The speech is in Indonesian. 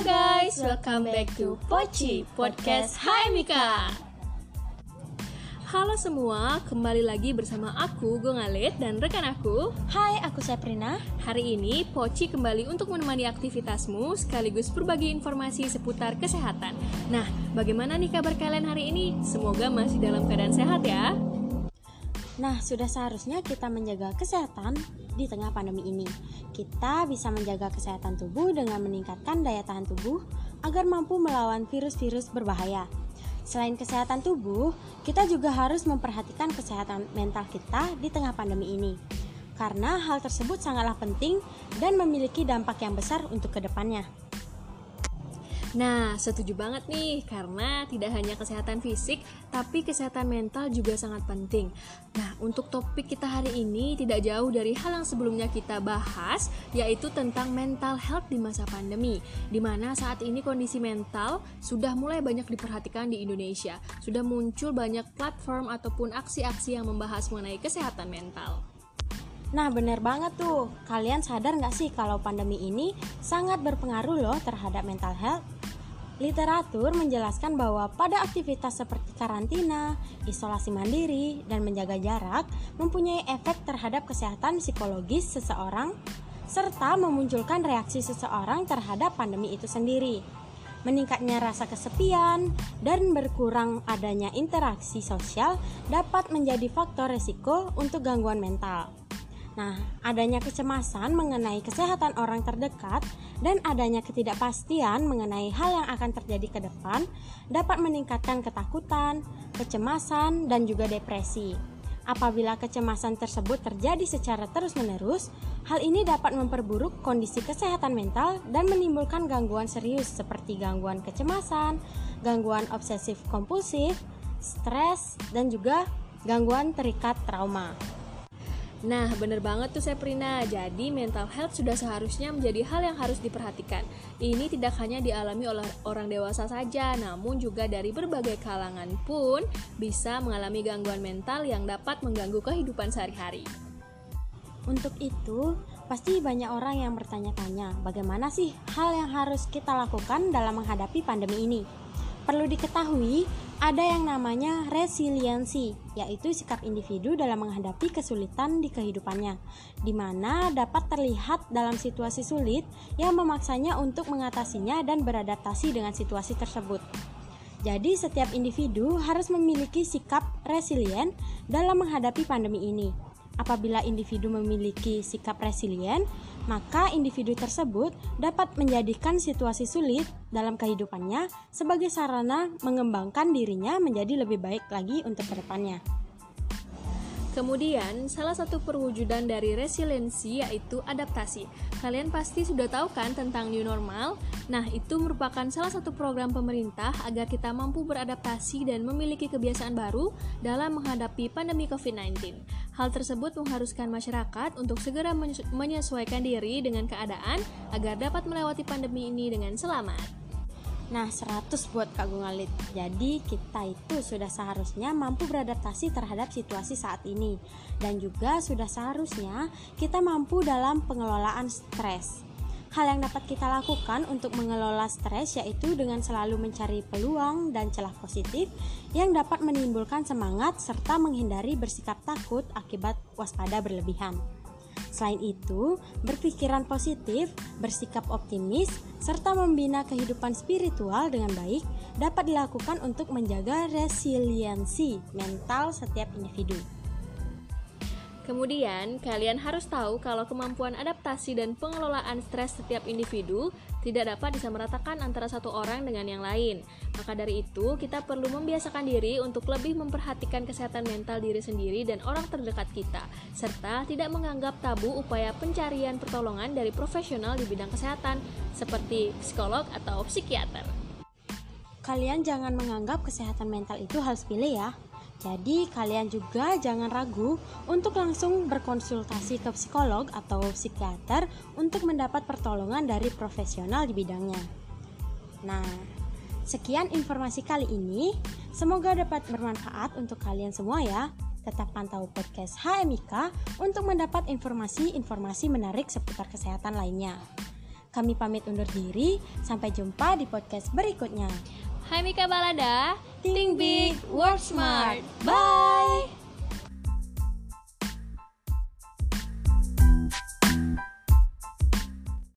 guys, welcome back to Poci Podcast Hai Mika. Halo semua, kembali lagi bersama aku Gongalit dan rekan aku. Hai, aku Saprina. Hari ini Poci kembali untuk menemani aktivitasmu sekaligus berbagi informasi seputar kesehatan. Nah, bagaimana nih kabar kalian hari ini? Semoga masih dalam keadaan sehat ya. Nah, sudah seharusnya kita menjaga kesehatan di tengah pandemi ini. Kita bisa menjaga kesehatan tubuh dengan meningkatkan daya tahan tubuh agar mampu melawan virus-virus berbahaya. Selain kesehatan tubuh, kita juga harus memperhatikan kesehatan mental kita di tengah pandemi ini. Karena hal tersebut sangatlah penting dan memiliki dampak yang besar untuk ke depannya. Nah, setuju banget nih, karena tidak hanya kesehatan fisik, tapi kesehatan mental juga sangat penting. Nah, untuk topik kita hari ini tidak jauh dari hal yang sebelumnya kita bahas, yaitu tentang mental health di masa pandemi, di mana saat ini kondisi mental sudah mulai banyak diperhatikan di Indonesia. Sudah muncul banyak platform ataupun aksi-aksi yang membahas mengenai kesehatan mental. Nah, bener banget tuh. Kalian sadar nggak sih kalau pandemi ini sangat berpengaruh loh terhadap mental health? Literatur menjelaskan bahwa pada aktivitas seperti karantina, isolasi mandiri, dan menjaga jarak mempunyai efek terhadap kesehatan psikologis seseorang serta memunculkan reaksi seseorang terhadap pandemi itu sendiri. Meningkatnya rasa kesepian dan berkurang adanya interaksi sosial dapat menjadi faktor resiko untuk gangguan mental. Nah, adanya kecemasan mengenai kesehatan orang terdekat dan adanya ketidakpastian mengenai hal yang akan terjadi ke depan dapat meningkatkan ketakutan, kecemasan, dan juga depresi. Apabila kecemasan tersebut terjadi secara terus-menerus, hal ini dapat memperburuk kondisi kesehatan mental dan menimbulkan gangguan serius seperti gangguan kecemasan, gangguan obsesif kompulsif, stres, dan juga gangguan terikat trauma. Nah, bener banget tuh Seprina. Jadi, mental health sudah seharusnya menjadi hal yang harus diperhatikan. Ini tidak hanya dialami oleh orang dewasa saja, namun juga dari berbagai kalangan pun bisa mengalami gangguan mental yang dapat mengganggu kehidupan sehari-hari. Untuk itu, pasti banyak orang yang bertanya-tanya, bagaimana sih hal yang harus kita lakukan dalam menghadapi pandemi ini? Perlu diketahui, ada yang namanya resiliensi, yaitu sikap individu dalam menghadapi kesulitan di kehidupannya, di mana dapat terlihat dalam situasi sulit yang memaksanya untuk mengatasinya dan beradaptasi dengan situasi tersebut. Jadi, setiap individu harus memiliki sikap resilient dalam menghadapi pandemi ini. Apabila individu memiliki sikap resilient, maka individu tersebut dapat menjadikan situasi sulit dalam kehidupannya sebagai sarana mengembangkan dirinya menjadi lebih baik lagi untuk ke depannya. Kemudian, salah satu perwujudan dari resiliensi yaitu adaptasi. Kalian pasti sudah tahu kan tentang new normal? Nah, itu merupakan salah satu program pemerintah agar kita mampu beradaptasi dan memiliki kebiasaan baru dalam menghadapi pandemi COVID-19. Hal tersebut mengharuskan masyarakat untuk segera menyesuaikan diri dengan keadaan agar dapat melewati pandemi ini dengan selamat. Nah, 100 buat Kak Gungalit. Jadi, kita itu sudah seharusnya mampu beradaptasi terhadap situasi saat ini. Dan juga sudah seharusnya kita mampu dalam pengelolaan stres. Hal yang dapat kita lakukan untuk mengelola stres yaitu dengan selalu mencari peluang dan celah positif yang dapat menimbulkan semangat serta menghindari bersikap takut akibat waspada berlebihan. Selain itu, berpikiran positif, bersikap optimis, serta membina kehidupan spiritual dengan baik dapat dilakukan untuk menjaga resiliensi mental setiap individu. Kemudian, kalian harus tahu kalau kemampuan adaptasi dan pengelolaan stres setiap individu tidak dapat disamaratakan antara satu orang dengan yang lain. Maka dari itu, kita perlu membiasakan diri untuk lebih memperhatikan kesehatan mental diri sendiri dan orang terdekat kita, serta tidak menganggap tabu upaya pencarian pertolongan dari profesional di bidang kesehatan, seperti psikolog atau psikiater. Kalian jangan menganggap kesehatan mental itu hal sepele ya. Jadi kalian juga jangan ragu untuk langsung berkonsultasi ke psikolog atau psikiater untuk mendapat pertolongan dari profesional di bidangnya. Nah, sekian informasi kali ini. Semoga dapat bermanfaat untuk kalian semua ya. Tetap pantau podcast HMIK untuk mendapat informasi-informasi menarik seputar kesehatan lainnya. Kami pamit undur diri. Sampai jumpa di podcast berikutnya. Hai Mika Balada, work smart. Bye.